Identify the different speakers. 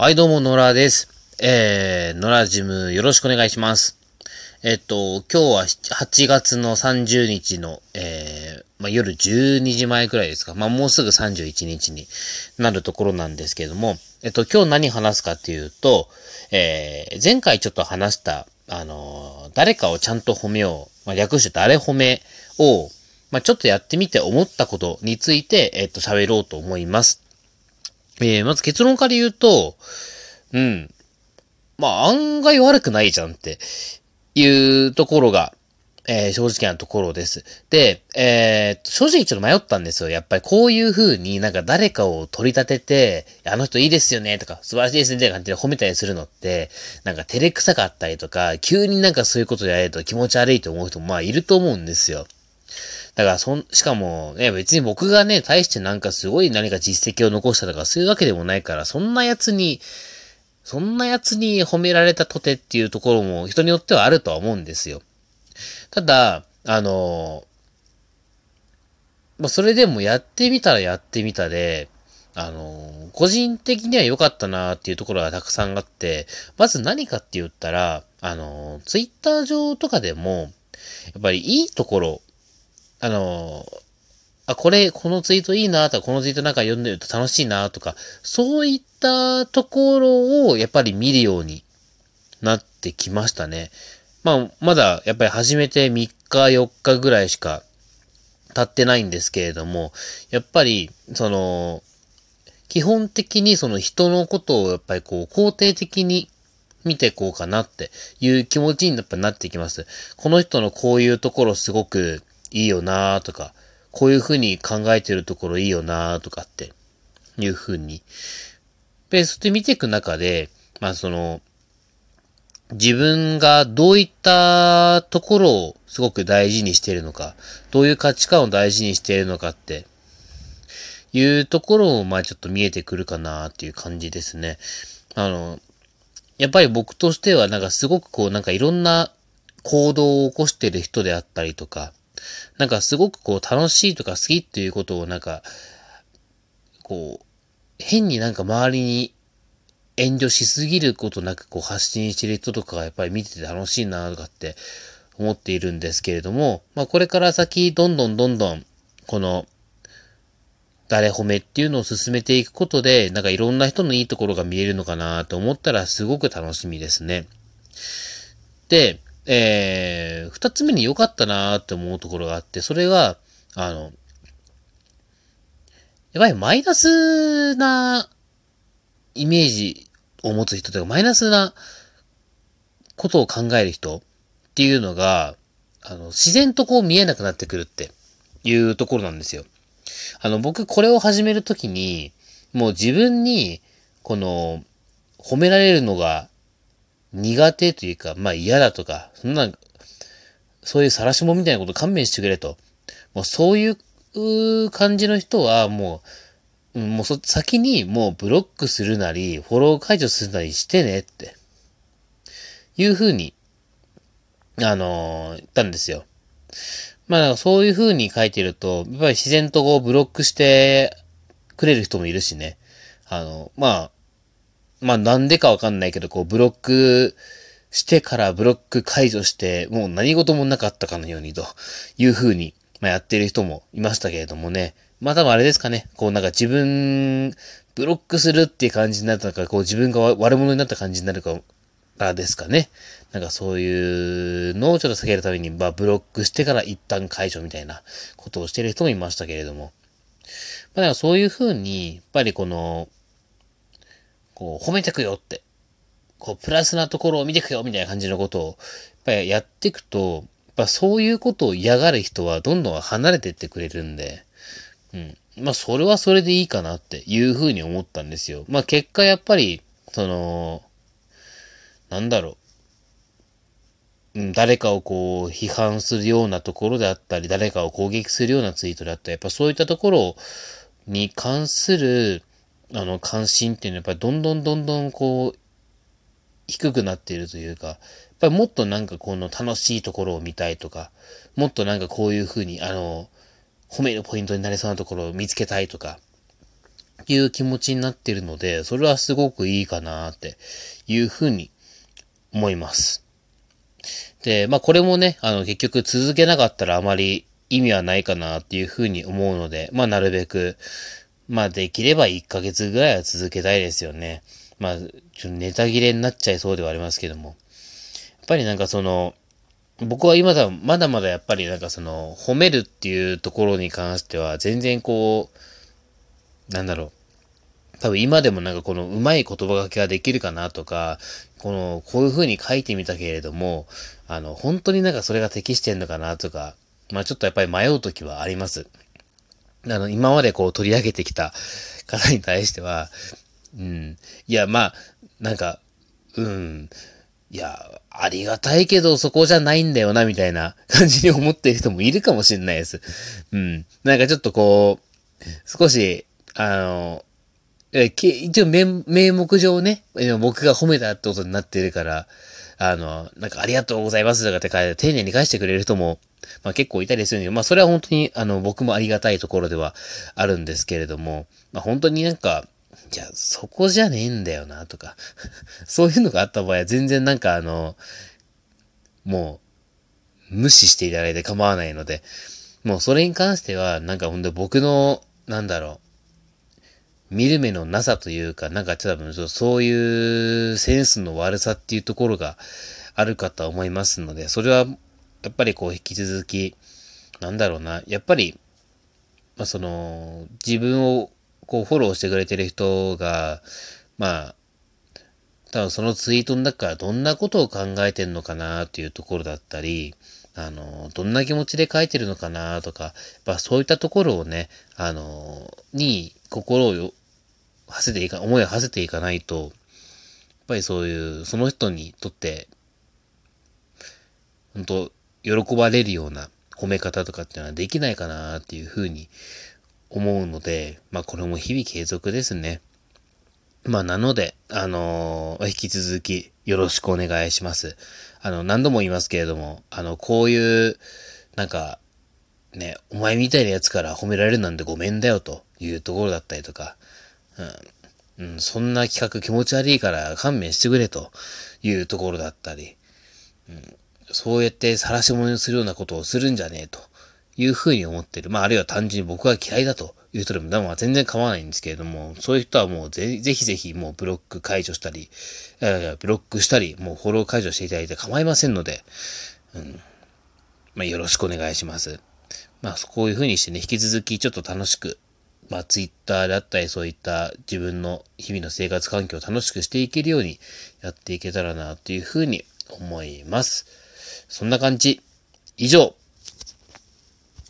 Speaker 1: はい、どうも、野良です。えー、野良ジムよろしくお願いします。えっと、今日は8月の30日の、えー、まあ、夜12時前くらいですか。まあ、もうすぐ31日になるところなんですけども、えっと、今日何話すかっていうと、えー、前回ちょっと話した、あのー誰かをちゃんと褒めよう。まあ、略して誰褒めを、まあ、ちょっとやってみて思ったことについて、えっと、喋ろうと思います。えー、まず結論から言うと、うん。まあ、案外悪くないじゃんっていうところが、えー正直なところです。で、えー正直ちょっと迷ったんですよ。やっぱりこういう風になんか誰かを取り立てて、あの人いいですよねとか、素晴らしいですねみたいな感じで褒めたりするのって、なんか照れくさかったりとか、急になんかそういうことやると気持ち悪いと思う人もまあいると思うんですよ。だから、そん、しかも、ね、別に僕がね、対してなんかすごい何か実績を残したとか、そういうわけでもないから、そんな奴に、そんな奴に褒められたとてっていうところも人によってはあるとは思うんですよ。ただ、あの、まあ、それでもやってみたらやってみたで、あの、個人的には良かったなっていうところがたくさんあって、まず何かって言ったら、あの、ツイッター上とかでも、やっぱりいいところ、あの、あ、これ、このツイートいいなとか、このツイートなんか読んでると楽しいなとか、そういったところをやっぱり見るようになってきましたね。まあ、まだやっぱり始めて3日、4日ぐらいしか経ってないんですけれども、やっぱり、その、基本的にその人のことをやっぱりこう肯定的に見てこうかなっていう気持ちにやっぱなってきます。この人のこういうところすごくいいよなーとか、こういうふうに考えてるところいいよなーとかっていうふうに。で、そして見ていく中で、まあその、自分がどういったところをすごく大事にしているのか、どういう価値観を大事にしているのかっていうところも、まあちょっと見えてくるかなっていう感じですね。あの、やっぱり僕としてはなんかすごくこうなんかいろんな行動を起こしてる人であったりとか、なんかすごくこう楽しいとか好きっていうことをなんか、こう、変になんか周りに遠慮しすぎることなくこう発信してる人とかがやっぱり見てて楽しいなとかって思っているんですけれども、まあこれから先どんどんどんどんこの誰褒めっていうのを進めていくことで、なんかいろんな人のいいところが見えるのかなと思ったらすごく楽しみですね。で、えー、二つ目に良かったなーって思うところがあって、それは、あの、やっぱりマイナスなイメージを持つ人というか、マイナスなことを考える人っていうのが、あの、自然とこう見えなくなってくるっていうところなんですよ。あの、僕これを始めるときに、もう自分に、この、褒められるのが苦手というか、まあ嫌だとか、そんな、そういう晒し者みたいなこと勘弁してくれと。もうそういう感じの人はもう、もうそ、先にもうブロックするなり、フォロー解除するなりしてねって、いうふうに、あのー言ったんですよ。まあ、そういう風に書いてると、やっぱり自然とこうブロックしてくれる人もいるしね。あの、まあ、まあなんでかわかんないけど、こうブロックしてからブロック解除して、もう何事もなかったかのようにという風に、まあやってる人もいましたけれどもね。まあ多分あれですかね。こうなんか自分、ブロックするっていう感じになったのか、こう自分が悪者になった感じになるか、からですかね。なんかそういうのをちょっと避けるために、まあブロックしてから一旦解除みたいなことをしてる人もいましたけれども。まあだからそういうふうに、やっぱりこの、こう褒めてくよって、こうプラスなところを見てくよみたいな感じのことを、やっぱりやっていくと、やっぱそういうことを嫌がる人はどんどん離れてってくれるんで、うん。まあそれはそれでいいかなっていうふうに思ったんですよ。まあ結果やっぱり、その、なんだろう。誰かをこう批判するようなところであったり、誰かを攻撃するようなツイートであったり、やっぱそういったところに関する、あの、関心っていうのはやっぱりどんどんどんどんこう、低くなっているというか、やっぱりもっとなんかこの楽しいところを見たいとか、もっとなんかこういうふうに、あの、褒めるポイントになりそうなところを見つけたいとか、いう気持ちになってるので、それはすごくいいかなっていうふうに思います。で、まあこれもね、あの結局続けなかったらあまり意味はないかなっていうふうに思うので、まあなるべく、まあできれば1ヶ月ぐらいは続けたいですよね。まあ、ちょっとネタ切れになっちゃいそうではありますけども。やっぱりなんかその、僕は今だ、まだまだやっぱりなんかその、褒めるっていうところに関しては、全然こう、なんだろう。多分今でもなんかこのうまい言葉がけができるかなとか、この、こういう風に書いてみたけれども、あの、本当になんかそれが適してんのかなとか、まあちょっとやっぱり迷う時はあります。あの、今までこう取り上げてきた方に対しては、うん。いや、まあ、なんか、うん。いや、ありがたいけどそこじゃないんだよな、みたいな感じに思ってる人もいるかもしれないです。うん。なんかちょっとこう、少し、あの、え、一応名目上ね、僕が褒めたってことになってるから、あの、なんかありがとうございますとかって書いて丁寧に返してくれる人も、まあ結構いたりするんで、まあそれは本当に、あの、僕もありがたいところではあるんですけれども、まあ本当になんか、いや、そこじゃねえんだよな、とか そういうのがあった場合は全然なんかあの、もう、無視していただいて構わないので、もうそれに関しては、なんかほんと僕の、なんだろう、見る目のなさというか、なんか多分そういうセンスの悪さっていうところがあるかと思いますので、それはやっぱりこう引き続き、なんだろうな、やっぱり、まあ、その、自分をこうフォローしてくれてる人が、まあ、多分そのツイートの中からどんなことを考えてんのかなっていうところだったり、あの、どんな気持ちで書いてるのかなとか、やっぱそういったところをね、あの、に心を馳せていか、思いを馳せていかないと、やっぱりそういう、その人にとって、本当喜ばれるような褒め方とかっていうのはできないかなっていうふうに思うので、まあこれも日々継続ですね。まあなので、あのー、引き続きよろしくお願いします。あの、何度も言いますけれども、あの、こういう、なんか、ね、お前みたいなやつから褒められるなんてごめんだよというところだったりとか、うん、うん、そんな企画気持ち悪いから勘弁してくれというところだったり、うん、そうやって晒し者にするようなことをするんじゃねえというふうに思ってる。まあ、あるいは単純に僕が嫌いだという人でも、まあ、全然構わないんですけれども、そういう人はもうぜぜひぜひもうブロック解除したり、ブロックしたり、もうフォロー解除していただいて構いませんので、うん。まあ、よろしくお願いします。まあ、こういうふうにしてね、引き続きちょっと楽しく、まあ、ツイッターだったり、そういった自分の日々の生活環境を楽しくしていけるようにやっていけたらな、というふうに思います。そんな感じ。以上、